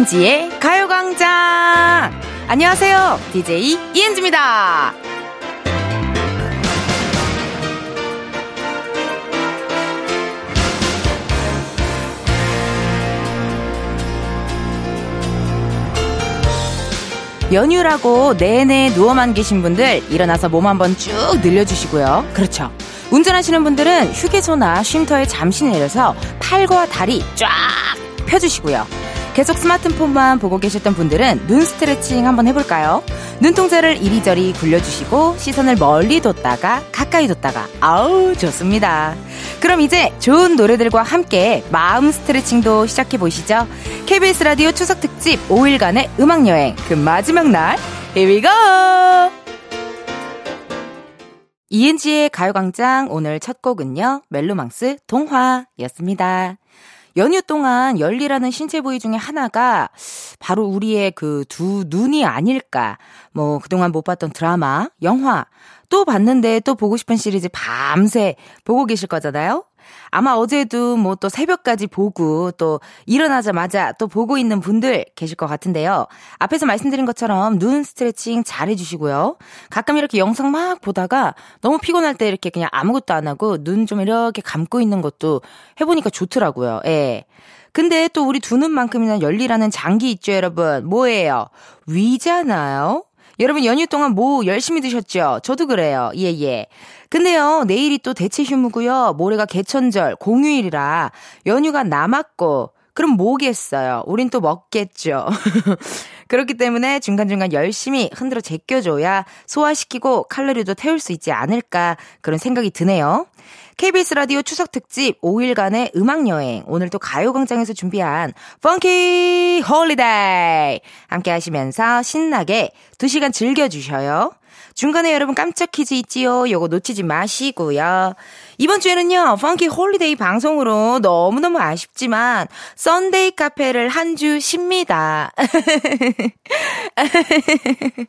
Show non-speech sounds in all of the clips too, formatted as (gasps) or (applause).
이은지의 가요광장! 안녕하세요. DJ 이은지입니다. 연휴라고 내내 누워만 계신 분들 일어나서 몸 한번 쭉 늘려주시고요. 그렇죠. 운전하시는 분들은 휴게소나 쉼터에 잠시 내려서 팔과 다리 쫙 펴주시고요. 계속 스마트폰만 보고 계셨던 분들은 눈 스트레칭 한번 해볼까요? 눈동자를 이리저리 굴려주시고 시선을 멀리 뒀다가 가까이 뒀다가 아우 좋습니다. 그럼 이제 좋은 노래들과 함께 마음 스트레칭도 시작해 보시죠. KBS 라디오 추석 특집 5일간의 음악 여행 그 마지막 날 Here we go! 이은지의 가요광장 오늘 첫 곡은요. 멜로망스 동화였습니다. 연휴 동안 열리라는 신체 부위 중에 하나가 바로 우리의 그 두 눈이 아닐까. 뭐 그동안 못 봤던 드라마, 영화, 또 봤는데 또 보고 싶은 시리즈 밤새 보고 계실 거잖아요. 아마 어제도 뭐 또 새벽까지 보고 또 일어나자마자 또 보고 있는 분들 계실 것 같은데요. 앞에서 말씀드린 것처럼 눈 스트레칭 잘 해주시고요. 가끔 이렇게 영상 막 보다가 너무 피곤할 때 이렇게 그냥 아무것도 안 하고 눈 좀 이렇게 감고 있는 것도 해보니까 좋더라고요. 예. 근데 또 우리 두 눈만큼이나 열리라는 장기 있죠, 여러분. 뭐예요? 위잖아요? 여러분 연휴 동안 뭐 열심히 드셨죠? 저도 그래요. 예, 예. 근데요, 내일이 또 대체 휴무고요. 모레가 개천절, 공휴일이라 연휴가 남았고, 그럼 뭐겠어요? 우린 또 먹겠죠. (laughs) 그렇기 때문에 중간중간 열심히 흔들어 제껴줘야 소화시키고 칼로리도 태울 수 있지 않을까 그런 생각이 드네요. KBS 라디오 추석 특집 5일간의 음악 여행. 오늘도 가요광장에서 준비한 펑키 홀리데이. 함께 하시면서 신나게 2시간 즐겨주셔요. 중간에 여러분 깜짝 퀴즈 있지요? 요거 놓치지 마시고요. 이번 주에는요, 펑키 홀리데이 방송으로 너무너무 아쉽지만, Sunday 카페를 한 주 쉽니다. (laughs)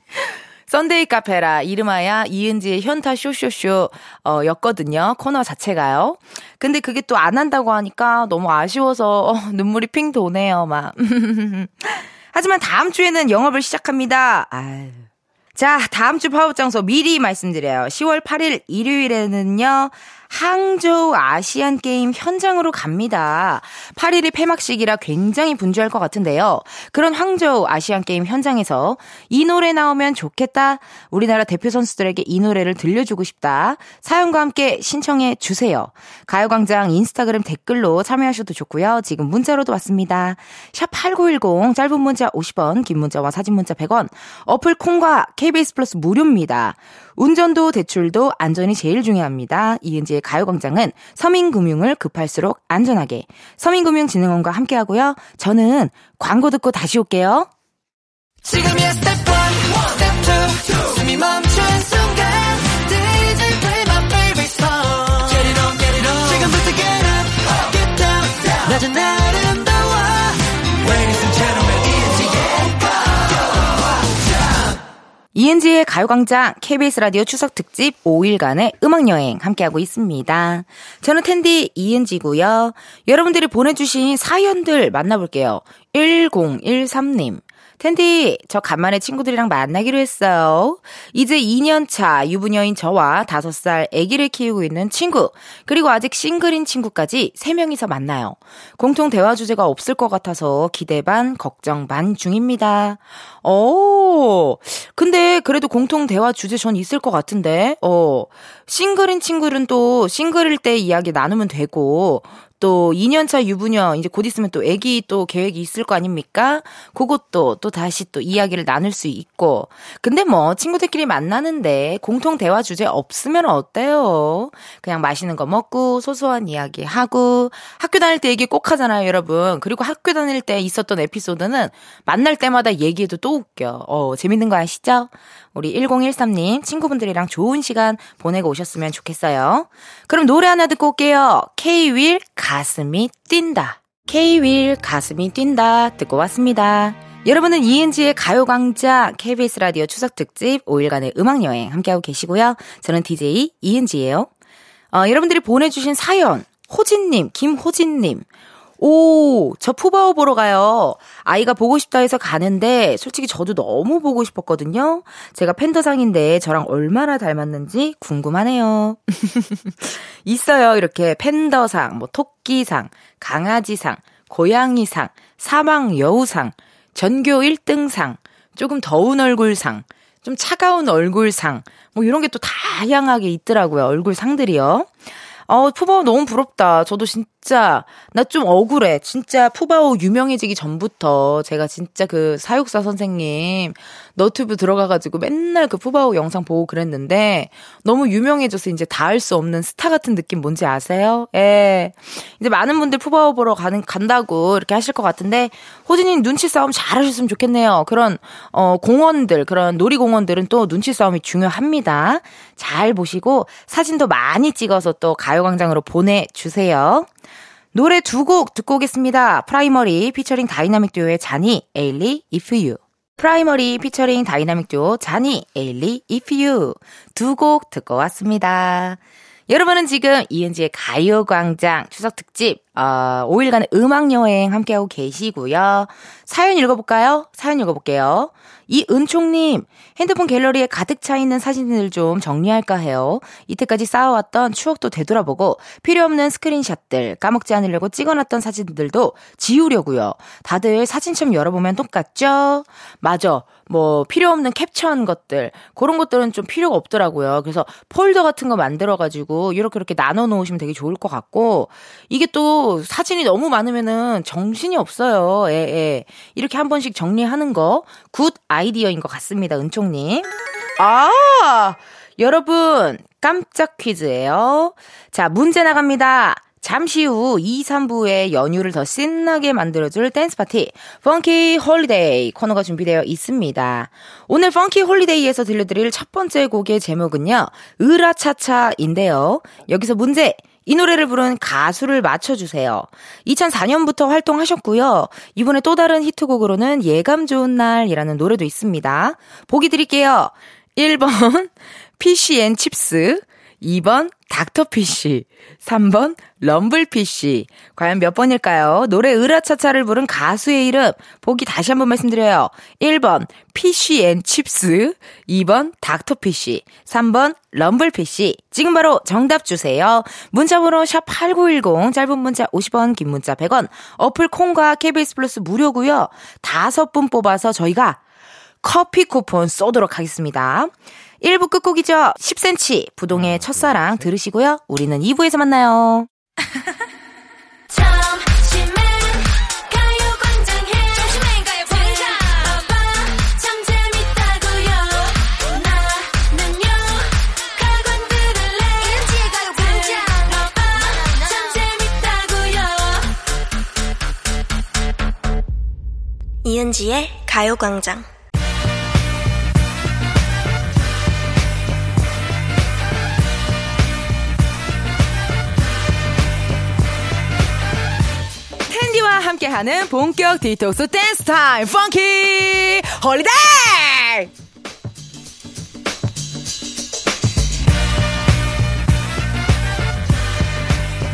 Sunday 카페라 이름하여 이은지의 현타 쇼쇼쇼 어 였거든요. 코너 자체가요. 근데 그게 또 안 한다고 하니까 너무 아쉬워서 어, 눈물이 핑 도네요, 막. (laughs) 하지만 다음 주에는 영업을 시작합니다. 아유. 자, 다음 주 파업 장소 미리 말씀드려요. 10월 8일 일요일에는요. 항저우 아시안 게임 현장으로 갑니다. 8일이 폐막식이라 굉장히 분주할 것 같은데요. 그런 항저우 아시안 게임 현장에서 이 노래 나오면 좋겠다. 우리나라 대표 선수들에게 이 노래를 들려주고 싶다. 사연과 함께 신청해 주세요. 가요광장 인스타그램 댓글로 참여하셔도 좋고요. 지금 문자로도 왔습니다. 샵 8910 짧은 문자 50원, 긴 문자와 사진 문자 100원. 어플 콩과 KBS 플러스 무료입니다. 운전도 대출도 안전이 제일 중요합니다. 이은지의 가요광장은 서민금융을 급할수록 안전하게 서민금융진흥원과 함께하고요. 저는 광고 듣고 다시 올게요. 지금이야 스텝 1, 스텝 2, 숨이 멈춘 순간 아 이은지의 가요광장 KBS 라디오 추석 특집 5일간의 음악여행 함께하고 있습니다. 저는 텐디 이은지고요. 여러분들이 보내주신 사연들 만나볼게요. 1013님. 텐디, 저 간만에 친구들이랑 만나기로 했어요. 이제 2년차 유부녀인 저와 5살 아기를 키우고 있는 친구, 그리고 아직 싱글인 친구까지 3명이서 만나요. 공통 대화 주제가 없을 것 같아서 기대 반, 걱정 반 중입니다. 어, 근데 그래도 공통 대화 주제 전 있을 것 같은데, 어, 싱글인 친구는 또 싱글일 때 이야기 나누면 되고, 또 2년차 유부녀 이제 곧 있으면 또 애기 또 계획이 있을 거 아닙니까? 그것도 또 다시 또 이야기를 나눌 수 있고. 근데 뭐 친구들끼리 만나는데 공통 대화 주제 없으면 어때요? 그냥 맛있는 거 먹고 소소한 이야기 하고 학교 다닐 때 얘기 꼭 하잖아요, 여러분. 그리고 학교 다닐 때 있었던 에피소드는 만날 때마다 얘기해도 또 웃겨. 어, 재밌는 거 아시죠? 우리 1013님 친구분들이랑 좋은 시간 보내고 오셨으면 좋겠어요. 그럼 노래 하나 듣고 올게요. K-윌 가 슴이 뛴다. K-윌 가슴이 뛴다 듣고 왔습니다. 여러분은 이은지의 가요광장 KBS 라디오 추석 특집 5일간의 음악여행 함께하고 계시고요. 저는 DJ 이은지예요. 어, 여러분들이 보내주신 사연 호진님, 김호진님, 오, 저 푸바오 보러 가요. 아이가 보고 싶다 해서 가는데 솔직히 저도 너무 보고 싶었거든요. 제가 팬더상인데 저랑 얼마나 닮았는지 궁금하네요. (laughs) 있어요. 이렇게 팬더상, 뭐 토끼상, 강아지상, 고양이상, 사막 여우상, 전교 1등상, 조금 더운 얼굴상, 좀 차가운 얼굴상, 뭐 이런 게 또 다양하게 있더라고요. 얼굴 상들이요. 어, 푸바오 너무 부럽다. 저도 진짜, 나 좀 억울해. 진짜 푸바오 유명해지기 전부터 제가 진짜 그 사육사 선생님 너튜브 들어가가지고 맨날 그 푸바오 영상 보고 그랬는데 너무 유명해져서 이제 닿을 수 없는 스타 같은 느낌 뭔지 아세요? 예. 이제 많은 분들 푸바오 보러 가는, 간다고 이렇게 하실 것 같은데 호진님 눈치 싸움 잘 하셨으면 좋겠네요. 그런, 어, 공원들, 그런 놀이공원들은 또 눈치 싸움이 중요합니다. 잘 보시고 사진도 많이 찍어서 또 가요광장으로 보내주세요. 노래 두 곡 듣고 오겠습니다. 프라이머리 피처링 다이나믹 듀오의 자니, 에일리, If You. 프라이머리 피처링 다이나믹 듀오 자니, 에일리, If You. 두 곡 듣고 왔습니다. 여러분은 지금 이은지의 가요광장 추석 특집, 어, 5일간의 음악여행 함께하고 계시고요. 사연 읽어볼까요? 사연 읽어볼게요. 이은총님, 핸드폰 갤러리에 가득 차 있는 사진들 좀 정리할까 해요. 이때까지 쌓아왔던 추억도 되돌아보고 필요 없는 스크린샷들 까먹지 않으려고 찍어놨던 사진들도 지우려고요. 다들 사진첩 열어보면 똑같죠? 맞아. 뭐 필요 없는 캡처한 것들 그런 것들은 좀 필요가 없더라고요. 그래서 폴더 같은 거 만들어가지고 이렇게 이렇게 나눠 놓으시면 되게 좋을 것 같고 이게 또 사진이 너무 많으면은 정신이 없어요. 예, 예. 이렇게 한 번씩 정리하는 거 good 아이디어인 것 같습니다. 은총님. 아 여러분 깜짝 퀴즈예요. 자 문제 나갑니다. 잠시 후 2, 3부의 연휴를 더 신나게 만들어줄 댄스 파티, funky holiday 코너가 준비되어 있습니다. 오늘 funky holiday에서 들려드릴 첫 번째 곡의 제목은요, 으라차차인데요. 여기서 문제! 이 노래를 부른 가수를 맞춰주세요. 2004년부터 활동하셨고요. 이번에 또 다른 히트곡으로는 예감 좋은 날이라는 노래도 있습니다. 보기 드릴게요. 1번, fish and (laughs) chips. 2번 닥터피쉬, 3번 럼블피쉬. 과연 몇 번일까요? 노래 으라차차를 부른 가수의 이름 보기 다시 한번 말씀드려요. 1번 fish and chips, 2번 닥터피쉬, 3번 럼블피쉬. 지금 바로 정답 주세요. 문자번호 샵8910 짧은 문자 50원 긴 문자 100원 어플 콩과 KBS 플러스 무료고요. 다섯 분 뽑아서 저희가 커피 쿠폰 쏘도록 하겠습니다. 1부 끝곡이죠. 10cm 부동의 첫사랑 들으시고요. 우리는 2부에서 만나요. 이은지의 가요광장 함께하는 본격 디톡스 댄스 타임 funky holiday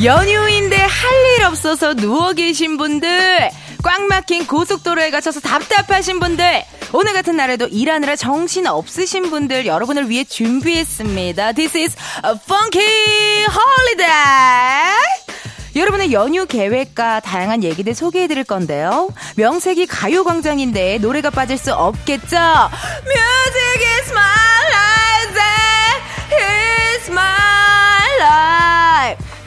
연휴인데 할 일 없어서 누워 계신 분들 꽉 막힌 고속도로에 갇혀서 답답하신 분들 오늘 같은 날에도 일하느라 정신 없으신 분들 여러분을 위해 준비했습니다. This is a funky holiday. 여러분의 연휴 계획과 다양한 얘기들 소개해 드릴 건데요. 명색이 가요광장인데 노래가 빠질 수 없겠죠? Music is my life,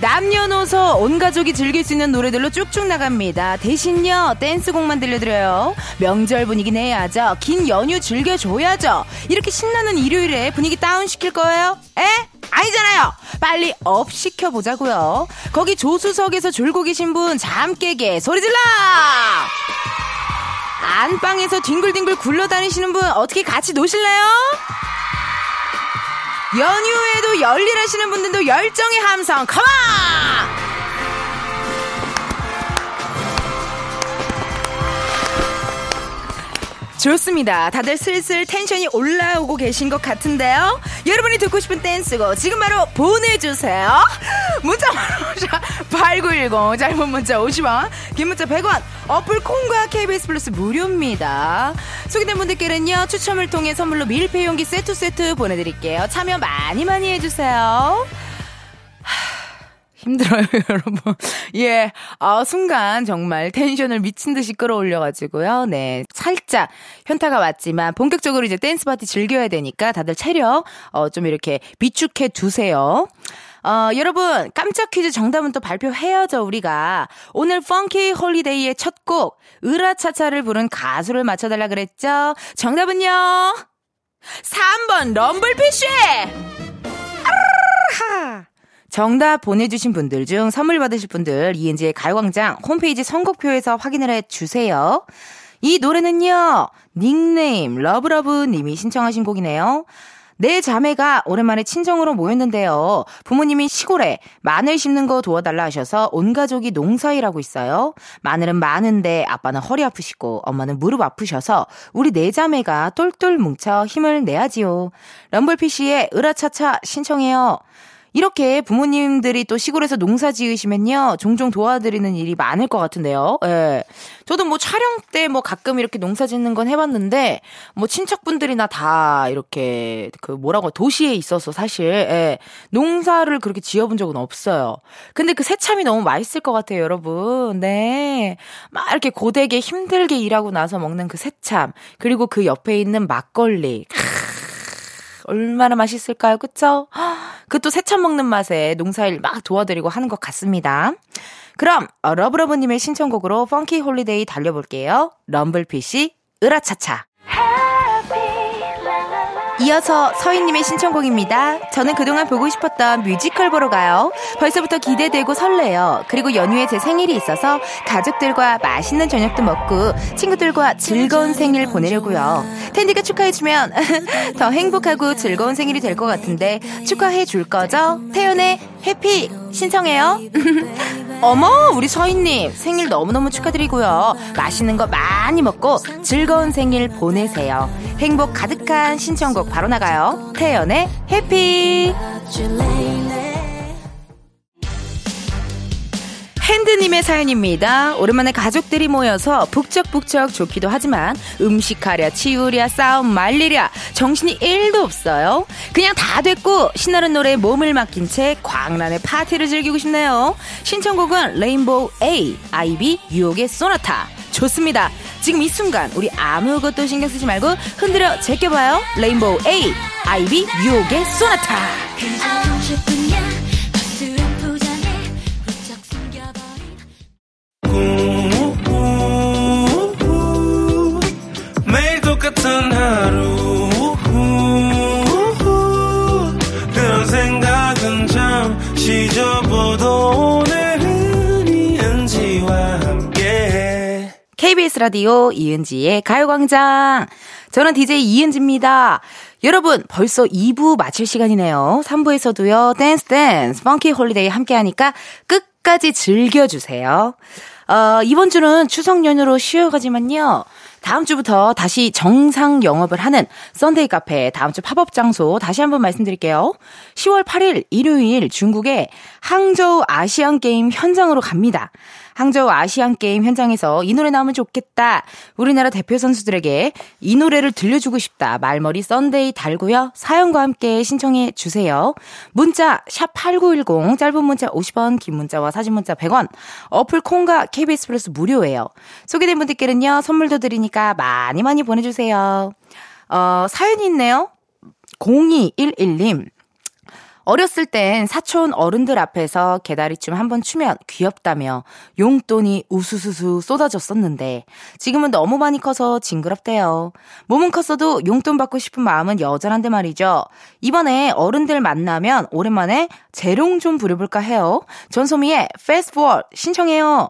남녀노소 온 가족이 즐길 수 있는 노래들로 쭉쭉 나갑니다. 대신요 댄스곡만 들려드려요. 명절 분위기 내야죠. 긴 연휴 즐겨줘야죠. 이렇게 신나는 일요일에 분위기 다운 시킬 거예요? 에? 아니잖아요. 빨리 up 시켜보자고요. 거기 조수석에서 졸고 계신 분 잠 깨게 소리 질러! 안방에서 뒹굴뒹굴 굴러다니시는 분 어떻게 같이 노실래요? 연휴에도 열일하시는 분들도 열정의 함성 컴온! 좋습니다. 다들 슬슬 텐션이 올라오고 계신 것 같은데요. 여러분이 듣고 싶은 댄스곡 지금 바로 보내주세요. 문자 샵8910 (laughs) 짧은 문자 50원 긴 문자 100원 어플 콩과 KBS 플러스 무료입니다 소개된 분들께는요 추첨을 통해 선물로 밀폐용기 세트 세트 보내드릴게요 참여 많이 많이 해주세요 힘들어요, (laughs) 여러분. 예. 아, 순간 정말 텐션을 미친 듯이 끌어올려가지고요. 네. 살짝 현타가 왔지만 본격적으로 이제 댄스 파티 즐겨야 되니까 다들 체력, 어, 좀 이렇게 비축해 두세요. 어, 여러분, 깜짝 퀴즈 정답은 또 발표해야죠, 우리가. 오늘 funky holiday의 첫 곡, 으라차차를 부른 가수를 맞춰달라 그랬죠? 정답은요? 3번, 럼블피쉬! 아르하! 정답 보내주신 분들 중 선물 받으실 분들 이은지의 가요광장 홈페이지 선곡표에서 확인을 해주세요. 이 노래는요, 닉네임 러브러브 님이 신청하신 곡이네요. 네 자매가 오랜만에 친정으로 모였는데요. 부모님이 시골에 마늘 심는 거 도와달라 하셔서 온 가족이 농사일하고 있어요. 마늘은 많은데 아빠는 허리 아프시고 엄마는 무릎 아프셔서 우리 네 자매가 똘똘 뭉쳐 힘을 내야지요. 럼블피쉬의 으라차차 신청해요. 이렇게 부모님들이 또 시골에서 농사 지으시면요. 종종 도와드리는 일이 많을 것 같은데요. 예. 저도 뭐 촬영 때 뭐 가끔 이렇게 농사 짓는 건 해봤는데, 뭐 친척분들이나 다 이렇게 그 뭐라고 도시에 있어서 사실, 예. 농사를 그렇게 지어본 적은 없어요. 근데 그 새참이 너무 맛있을 것 같아요, 여러분. 네. 막 이렇게 고되게 힘들게 일하고 나서 먹는 그 새참. 그리고 그 옆에 있는 막걸리. 얼마나 맛있을까요? 그쵸? 그 또 새참 먹는 맛에 농사일 막 도와드리고 하는 것 같습니다. 그럼 어, 러브러브님의 신청곡으로 funky holiday 달려볼게요. 럼블피쉬 으라차차. 이어서 서인님의 신청곡입니다. 저는 그동안 보고 싶었던 뮤지컬 보러 가요. 벌써부터 기대되고 설레요. 그리고 연휴에 제 생일이 있어서 가족들과 맛있는 저녁도 먹고 친구들과 즐거운 생일 보내려고요. 텐디가 축하해주면 (laughs) 더 행복하고 즐거운 생일이 될 것 같은데 축하해 줄 거죠? 태연의 해피 신청해요. (laughs) 어머, 우리 서인님 생일 너무너무 축하드리고요. 맛있는 거 많이 먹고 즐거운 생일 보내세요. 행복 가득한 신청곡 바로 나가요. 태연의 해피. 핸드님의 사연입니다. 오랜만에 가족들이 모여서 북적북적 좋기도 하지만 음식하랴, 치우랴, 싸움 말리랴 정신이 1도 없어요. 그냥 다 됐고 신나는 노래에 몸을 맡긴 채 광란의 파티를 즐기고 싶네요. 신청곡은 레인보우 A, 아이비, 유혹의 소나타. 좋습니다. 지금 이 순간 우리 아무것도 신경 쓰지 말고 흔들어 제껴봐요. 레인보우 A, 아이비, 유혹의 소나타. 라디오 이은지의 가요광장. 저는 DJ 이은지입니다. 여러분, 벌써 2부 마칠 시간이네요. 3부에서도요, 댄스 댄스, funky holiday 함께 하니까 끝까지 즐겨주세요. 어, 이번 주는 추석 연휴로 쉬어가지만요. 다음 주부터 다시 정상 영업을 하는 Sunday 카페 다음 주 팝업 장소 다시 한번 말씀드릴게요. 10월 8일 일요일 중국의 항저우 아시안 게임 현장으로 갑니다. 항저우 아시안 게임 현장에서 이 노래 나오면 좋겠다. 우리나라 대표 선수들에게 이 노래를 들려주고 싶다. 말머리 Sunday 달고요. 사연과 함께 신청해 주세요. 문자 샵 8910 짧은 문자 50원, 긴 문자와 사진 문자 100원. 어플 콩과 KBS 플러스 무료예요. 소개된 분들께는요. 선물도 드리니까 많이 많이 보내 주세요. 어, 사연이 있네요. 0211님. 어렸을 땐 사촌 어른들 앞에서 개다리춤 한 번 추면 귀엽다며 용돈이 우수수수 쏟아졌었는데 지금은 너무 많이 커서 징그럽대요. 몸은 컸어도 용돈 받고 싶은 마음은 여전한데 말이죠. 이번에 어른들 만나면 오랜만에 재롱 좀 부려볼까 해요. 전소미의 Fast Forward 신청해요.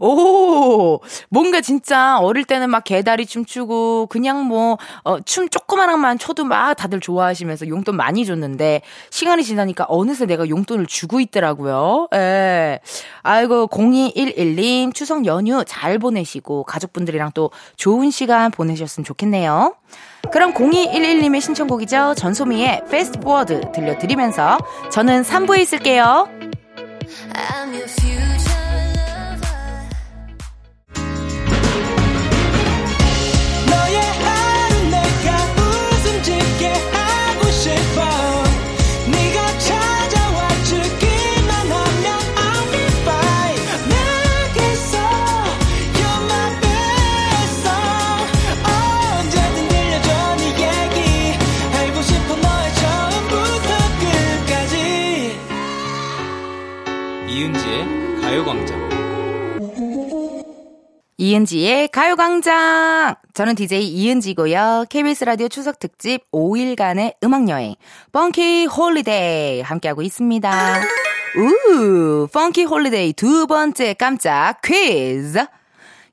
오, 뭔가 진짜 어릴 때는 막 개다리춤 추고 그냥 뭐, 어, 춤 조그만한만 춰도 막 다들 좋아하시면서 용돈 많이 줬는데 시간 이 지나니까 어느새 내가 용돈을 주고 있더라고요. 예. 아이고, 0211님 추석 연휴 잘 보내시고 가족분들이랑 또 좋은 시간 보내셨으면 좋겠네요. 그럼 0211님의 신청곡이죠. 전소미의 Fast Forward 들려드리면서 저는 3부에 있을게요. 이은지의 가요광장! 저는 DJ 이은지고요. KBS 라디오 추석 특집 5일간의 음악여행, Funky Holiday 함께하고 있습니다. 우, Funky Holiday 두 번째 깜짝 퀴즈!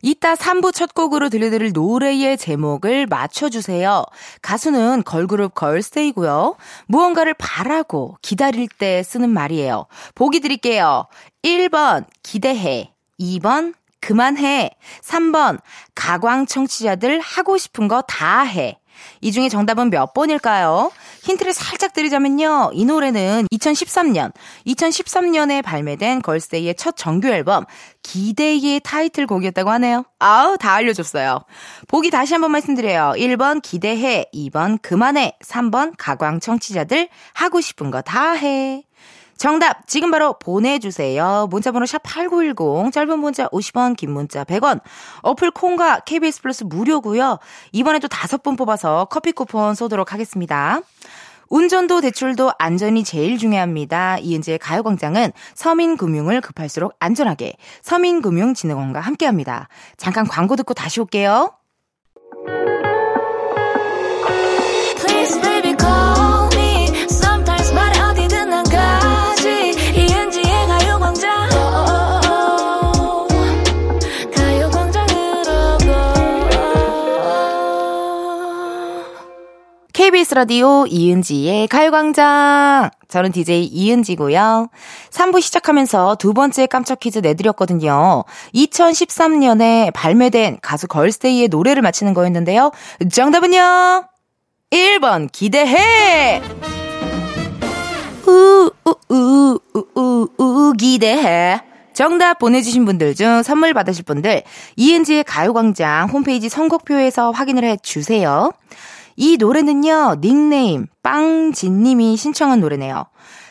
이따 3부 첫 곡으로 들려드릴 노래의 제목을 맞춰주세요. 가수는 걸그룹 걸스데이고요. 무언가를 바라고 기다릴 때 쓰는 말이에요. 보기 드릴게요. 1번 기대해. 2번 그만해. 3번 가광 청취자들 하고 싶은 거 다 해. 이 중에 정답은 몇 번일까요? 힌트를 살짝 드리자면요. 이 노래는 2013년, 2013년에 발매된 걸스데이의 첫 정규 앨범 기대의 타이틀곡이었다고 하네요. 아우, 다 알려줬어요. 보기 다시 한번 말씀드려요. 1번 기대해, 2번 그만해, 3번 가광 청취자들 하고 싶은 거 다 해. 정답 지금 바로 보내주세요. 문자번호 샵 8910 짧은 문자 50원 긴 문자 100원 어플 콩과 KBS 플러스 무료고요. 이번에도 다섯 분 뽑아서 커피 쿠폰 쏘도록 하겠습니다. 운전도 대출도 안전이 제일 중요합니다. 이은지의 가요광장은 서민금융을 급할수록 안전하게 서민금융진흥원과 함께합니다. 잠깐 광고 듣고 다시 올게요. KBS 라디오 이은지의 가요광장. 저는 DJ 이은지고요. 3부 시작하면서 두 번째 깜짝 퀴즈 내드렸거든요. 2013년에 발매된 가수 걸스데이의 노래를 맞히는 거였는데요. 정답은요? 1번 기대해! 우, 우, 우, 우, 우, 우, 기대해. 정답 보내주신 분들 중 선물 받으실 분들 이은지의 가요광장 홈페이지 선곡표에서 확인을 해주세요. 이 노래는요, 닉네임 빵진님이 신청한 노래네요.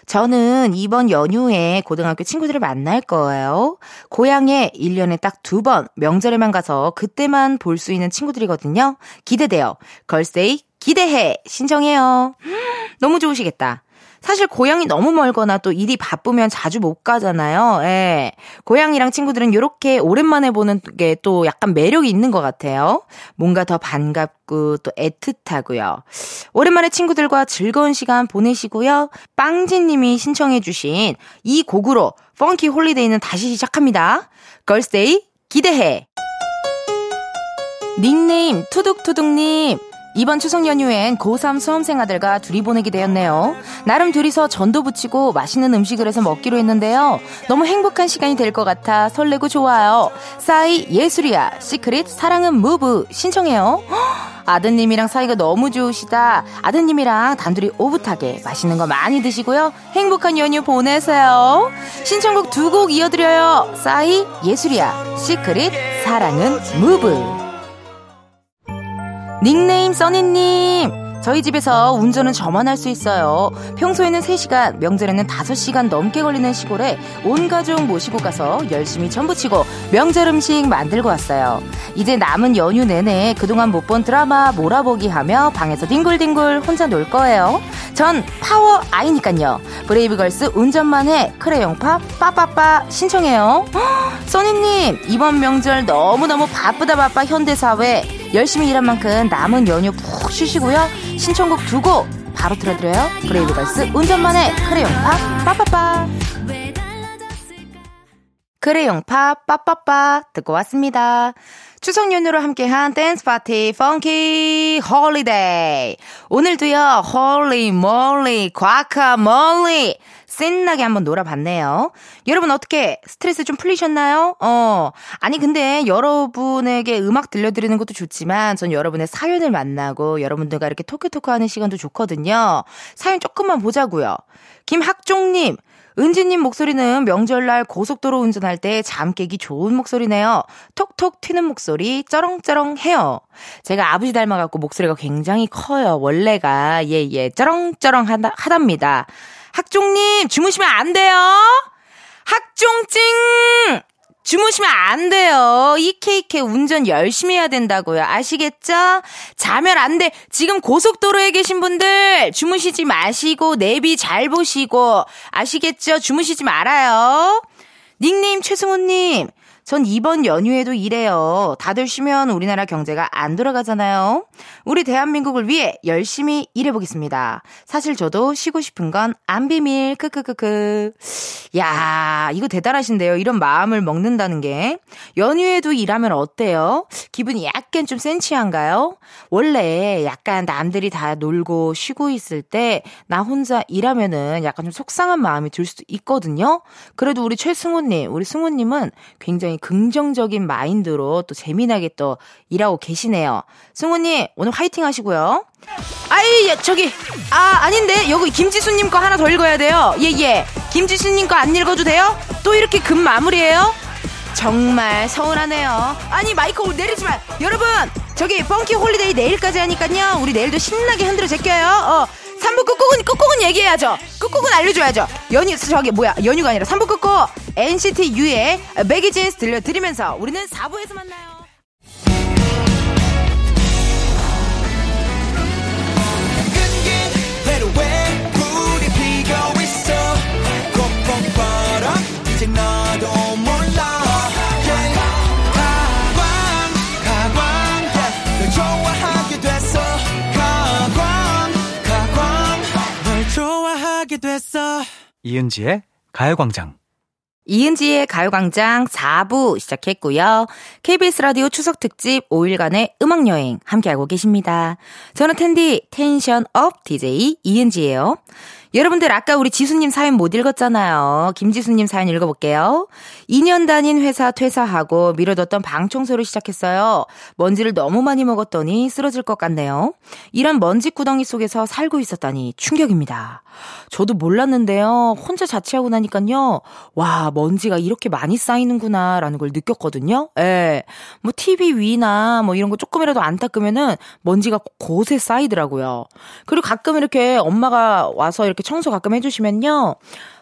저는 이번 연휴에 고등학교 친구들을 만날 거예요. 고향에 1년에 딱 두 번 명절에만 가서 그때만 볼 수 있는 친구들이거든요. 기대돼요. 걸스데이 기대해 신청해요. (gasps) 너무 좋으시겠다. 사실 고향이 너무 멀거나 또 일이 바쁘면 자주 못 가잖아요. 예. 고향이랑 친구들은 이렇게 오랜만에 보는 게 또 약간 매력이 있는 것 같아요. 뭔가 더 반갑고 또 애틋하고요. 오랜만에 친구들과 즐거운 시간 보내시고요. 빵진님이 신청해주신 이 곡으로 Funky Holiday는 다시 시작합니다. 걸스데이 기대해. 닉네임 투둑투둑님. 이번 추석 연휴엔 고3 수험생 아들과 둘이 보내게 되었네요. 나름 둘이서 전도 붙이고 맛있는 음식을 해서 먹기로 했는데요. 너무 행복한 시간이 될 것 같아 설레고 좋아요. 싸이 예술이야. 시크릿 사랑은 Move 신청해요. 헉, 아드님이랑 사이가 너무 좋으시다. 아드님이랑 단둘이 오붓하게 맛있는 거 많이 드시고요. 행복한 연휴 보내세요. 신청곡 두 곡 이어드려요. 싸이 예술이야. 시크릿 사랑은 Move. 닉네임 써니님. 저희 집에서 운전은 저만 할 수 있어요. 평소에는 3시간, 명절에는 5시간 넘게 걸리는 시골에 온 가족 모시고 가서 열심히 전부치고 명절 음식 만들고 왔어요. 이제 남은 연휴 내내 그동안 못 본 드라마 몰아보기 하며 방에서 뒹굴뒹굴 혼자 놀 거예요. 전 파워 I니깐요. 브레이브걸스 운전만 해 크레용팝 빠빠빠 신청해요. 헉, 써니님 이번 명절 너무너무 바쁘다 바빠 현대사회 열심히 일한 만큼 남은 연휴 푹 쉬시고요. 신청곡 두 곡 바로 틀어드려요. 브레이브걸스 운전만 해 크레용팝 빠빠빠 크레용팝 빠빠빠 듣고 왔습니다. 추석 연휴로 함께한 댄스 파티 Funky Holiday. 오늘도요, holy moly guacamole 신나게 한번 놀아봤네요. 여러분 어떻게 스트레스 좀 풀리셨나요? 어. 아니 근데 여러분에게 음악 들려드리는 것도 좋지만 전 여러분의 사연을 만나고 여러분들과 이렇게 talk talk 하는 시간도 좋거든요. 사연 조금만 보자고요. 김학종님. 은지님 목소리는 명절날 고속도로 운전할 때 잠 깨기 좋은 목소리네요. 톡톡 튀는 목소리 쩌렁쩌렁 해요. 제가 아버지 닮아갖고 목소리가 굉장히 커요. 원래가 예예 쩌렁쩌렁 하다, 하답니다. 학종님 주무시면 안 돼요. 학종찡 주무시면 안 돼요. 이케이케 운전 열심히 해야 된다고요. 아시겠죠? 자면 안 돼. 지금 고속도로에 계신 분들 주무시지 마시고 내비 잘 보시고 아시겠죠? 주무시지 말아요. 닉네임 최승호님. 전 이번 연휴에도 일해요. 다들 쉬면 우리나라 경제가 안 돌아가잖아요. 우리 대한민국을 위해 열심히 일해보겠습니다. 사실 저도 쉬고 싶은 건 안 비밀. 크크크크. 야, 이거 대단하신데요. 이런 마음을 먹는다는 게. 연휴에도 일하면 어때요? 기분이 약간 좀 센치한가요? 원래 약간 남들이 다 놀고 쉬고 있을 때 나 혼자 일하면은 약간 좀 속상한 마음이 들 수도 있거든요. 그래도 우리 최승우님, 우리 승우님은 굉장히 긍정적인 마인드로 또 재미나게 또 일하고 계시네요. 승우님, 오늘 화이팅 하시고요. 아이, 예, 저기, 아, 아닌데, 여기 김지수님 거 하나 더 읽어야 돼요. 예, 예. 김지수님 거 안 읽어도 돼요? 또 이렇게 급 마무리예요? 정말 서운하네요. 아니, 마이크 내리지 마. 여러분, 저기, Funky Holiday 내일까지 하니까요. 우리 내일도 신나게 흔들어 제껴요. 어. 3부 끝곡은, 끝곡은 얘기해야죠. 끝곡은 알려줘야죠. 연휴, 저기, 뭐야, 연휴가 아니라 3부 끝곡 NCT U의 Baggy Jeans 들려드리면서 우리는 4부에서 만나요. 이은지의 가요광장. 이은지의 가요광장 4부 시작했고요. KBS 라디오 추석 특집 5일간의 음악여행 함께하고 계십니다. 저는 텐디 tension up DJ 이은지예요. 여러분들 아까 우리 지수님 사연 못 읽었잖아요. 김지수님 사연 읽어볼게요. 2년 다닌 회사 퇴사하고 미뤄뒀던 방 청소를 시작했어요. 먼지를 너무 많이 먹었더니 쓰러질 것 같네요. 이런 먼지 구덩이 속에서 살고 있었다니 충격입니다. 저도 몰랐는데요. 혼자 자취하고 나니까요. 와, 먼지가 이렇게 많이 쌓이는구나 라는 걸 느꼈거든요. 예. 뭐 TV 위나 뭐 이런 거 조금이라도 안 닦으면은 먼지가 곳에 쌓이더라고요. 그리고 가끔 이렇게 엄마가 와서 이렇게 청소 가끔 해주시면요.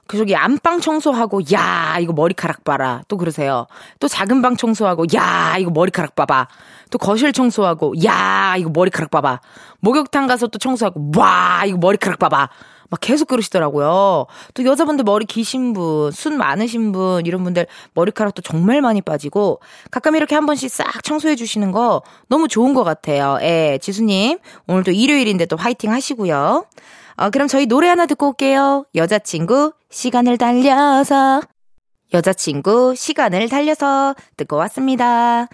그 저기 안방 청소하고 야 이거 머리카락 봐라 또 그러세요. 또 작은 방 청소하고 야 이거 머리카락 봐봐. 또 거실 청소하고 야 이거 머리카락 봐봐. 목욕탕 가서 또 청소하고 와 이거 머리카락 봐봐. 막 계속 그러시더라고요. 또 여자분들 머리 기신 분, 순 많으신 분, 이런 분들 머리카락도 정말 많이 빠지고, 가끔 이렇게 한 번씩 싹 청소해 주시는 거 너무 좋은 것 같아요. 예, 지수님. 오늘도 일요일인데 또 화이팅 하시고요. 어, 그럼 저희 노래 하나 듣고 올게요. 여자친구, 시간을 달려서. 여자친구, 시간을 달려서 듣고 왔습니다.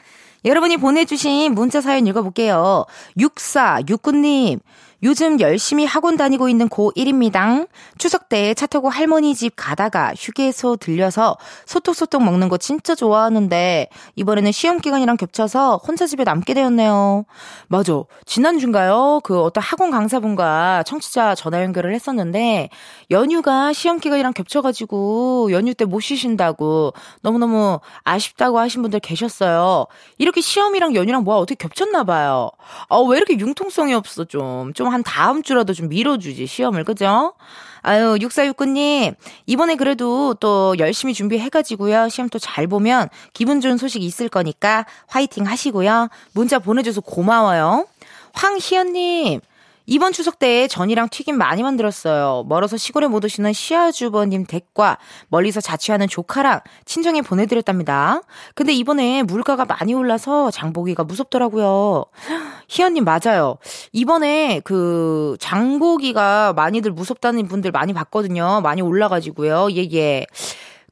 여러분이 보내주신 문자 사연 읽어볼게요. 6469님. 요즘 열심히 학원 다니고 있는 고1입니다. 추석 때 차 타고 할머니 집 가다가 휴게소 들려서 소떡소떡 먹는 거 진짜 좋아하는데 이번에는 시험 기간이랑 겹쳐서 혼자 집에 남게 되었네요. 맞아. 지난주인가요? 그 어떤 학원 강사분과 청취자 전화 연결을 했었는데 연휴가 시험 기간이랑 겹쳐가지고 연휴 때 못 쉬신다고 너무너무 아쉽다고 하신 분들 계셨어요. 이렇게 시험이랑 연휴랑 뭐가 어떻게 겹쳤나 봐요. 어, 왜 이렇게 융통성이 없어 좀. 좀한 다음 주라도 좀 미뤄주지 시험을. 그죠? 아유 6469님 이번에 그래도 또 열심히 준비해가지고요. 시험 또 잘 보면 기분 좋은 소식 있을 거니까 화이팅 하시고요. 문자 보내줘서 고마워요. 황희연님 이번 추석 때 전이랑 튀김 많이 만들었어요. 멀어서 시골에 못 오시는 시아주버님 댁과 멀리서 자취하는 조카랑 친정에 보내드렸답니다. 근데 이번에 물가가 많이 올라서 장보기가 무섭더라고요. 희연님 맞아요. 이번에 그 장보기가 많이들 무섭다는 분들 많이 봤거든요. 많이 올라가지고요. 예, 예.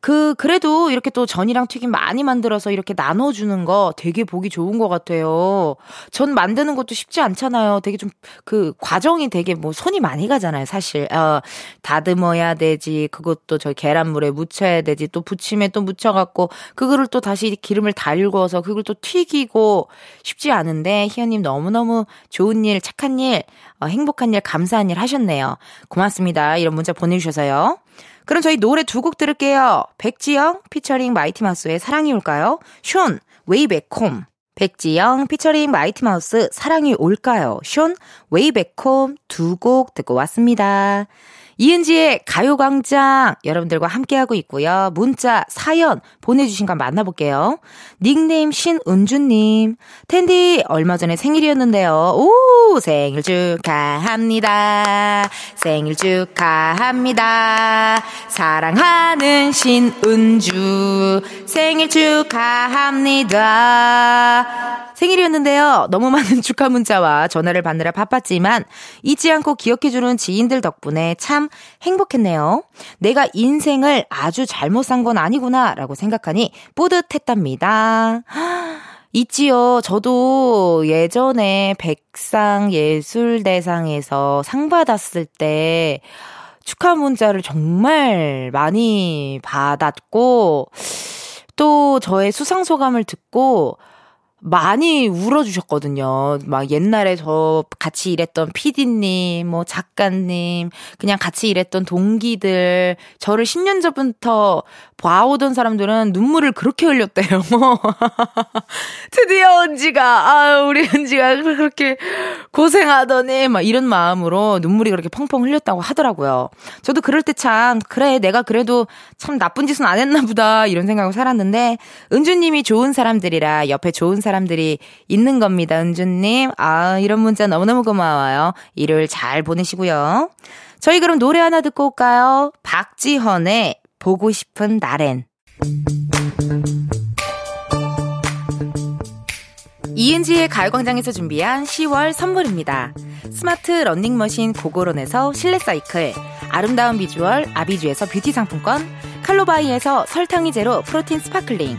그, 그래도 이렇게 또 전이랑 튀김 많이 만들어서 이렇게 나눠주는 거 되게 보기 좋은 것 같아요. 전 만드는 것도 쉽지 않잖아요. 되게 좀, 그, 과정이 되게 뭐 손이 많이 가잖아요, 사실. 어, 다듬어야 되지. 그것도 저 계란물에 묻혀야 되지. 또 부침에 또 묻혀갖고, 그거를 또 다시 기름을 달궈서 그걸 또 튀기고, 쉽지 않은데, 희연님 너무너무 좋은 일, 착한 일, 어, 행복한 일, 감사한 일 하셨네요. 고맙습니다. 이런 문자 보내주셔서요. 그럼 저희 노래 두 곡 들을게요. 백지영 피처링 마이티마우스의 사랑이 올까요? 숀 Way Back Home 백지영 피처링 마이티마우스 사랑이 올까요? 숀 Way Back Home 두 곡 듣고 왔습니다. 이은지의 가요광장 여러분들과 함께하고 있고요. 문자, 사연 보내주신 거 만나볼게요. 닉네임 신은주님. 텐디 얼마 전에 생일이었는데요. 오, 생일 축하합니다. 생일 축하합니다. 사랑하는 신은주. 생일 축하합니다. 생일이었는데요. 너무 많은 (laughs) 축하 문자와 전화를 받느라 바빴지만 잊지 않고 기억해주는 지인들 덕분에 참 행복했네요. 내가 인생을 아주 잘못 산 건 아니구나 라고 생각하니 뿌듯했답니다. (gasps) 있지요. 저도 예전에 백상 예술대상에서 상 받았을 때 축하 문자를 정말 많이 받았고 또 저의 수상 소감을 듣고 많이 울어주셨거든요. 막 옛날에 저 같이 일했던 PD님, 뭐 작가님, 그냥 같이 일했던 동기들, 저를 10년 전부터 봐오던 사람들은 눈물을 그렇게 흘렸대요. (laughs) 드디어 은지가, 아 우리 은지가 그렇게 고생하더니, 막 이런 마음으로 눈물이 그렇게 펑펑 흘렸다고 하더라고요. 저도 그럴 때 참, 그래, 내가 그래도 참 나쁜 짓은 안 했나 보다, 이런 생각을 살았는데, 은주님이 좋은 사람들이라 옆에 좋은 사람 들이 있는 겁니다, 은주님. 아, 이런 문자 너무너무 고마워요. 일요일 잘 보내시고요. 저희 그럼 노래 하나 듣고 올까요? 박지헌의 보고 싶은 날엔. 이은지의 가요광장에서 준비한 10월 선물입니다. 스마트 러닝머신 고고론에서 실내 사이클, 아름다운 비주얼 아비주에서 뷰티 상품권, 칼로바이에서 설탕이 제로 프로틴 sparkling,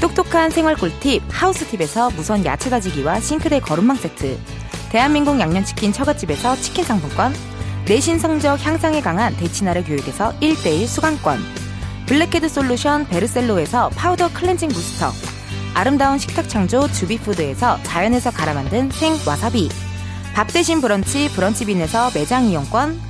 똑똑한 생활 꿀팁 하우스팁에서 무선 야채 다지기와 싱크대 거름망 세트, 대한민국 양념치킨 처갓집에서 치킨 상품권, 내신 성적 향상에 강한 대치나래 교육에서 1대1 수강권, 블랙헤드 솔루션 베르셀로에서 파우더 클렌징 부스터, 아름다운 식탁 창조 주비푸드에서 자연에서 갈아 만든 생 와사비, 밥 대신 브런치 브런치빈에서 매장 이용권,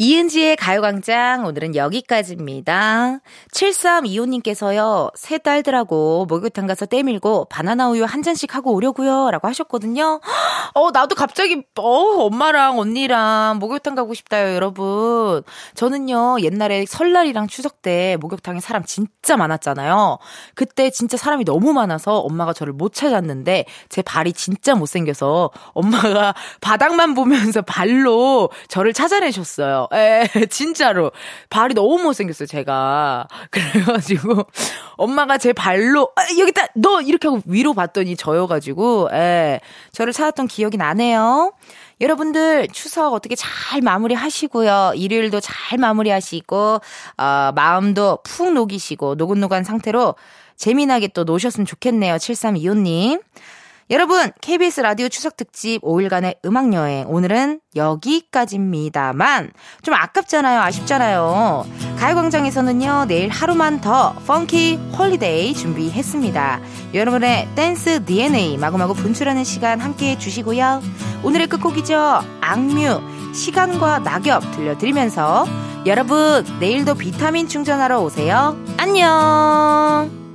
이은지의 가요광장 오늘은 여기까지입니다. 7325님께서요. 새 딸들하고 목욕탕 가서 때밀고 바나나 우유 한 잔씩 하고 오려고요 라고 하셨거든요. (gasps) 어 나도 갑자기 어 엄마랑 언니랑 목욕탕 가고 싶다요 여러분. 저는요 옛날에 설날이랑 추석 때 목욕탕에 사람 진짜 많았잖아요. 그때 진짜 사람이 너무 많아서 엄마가 저를 못 찾았는데 제 발이 진짜 못생겨서 엄마가 (laughs) 바닥만 보면서 발로 저를 찾아내셨어요. 예, (laughs) 진짜로. 발이 너무 못생겼어요, 제가. 그래가지고, 엄마가 제 발로, 아, 여기 있다! 너! 이렇게 하고 위로 봤더니 저여가지고, 예, 저를 찾았던 기억이 나네요. 여러분들 추석 어떻게 잘 마무리 하시고요. 일요일도 잘 마무리 하시고, 어, 마음도 푹 녹이시고, 노곤노곤한 상태로 재미나게 또 노셨으면 좋겠네요. 7325님. 여러분, KBS 라디오 추석 특집 5일간의 음악 여행. 오늘은 여기까지입니다만, 좀 아깝잖아요. 아쉽잖아요. 가요광장에서는요, 내일 하루만 더 Funky Holiday 준비했습니다. 여러분의 댄스 DNA 마구마구 분출하는 시간 함께 해주시고요. 오늘의 끝곡이죠. 악뮤, 시간과 낙엽 들려드리면서, 여러분, 내일도 비타민 충전하러 오세요. 안녕!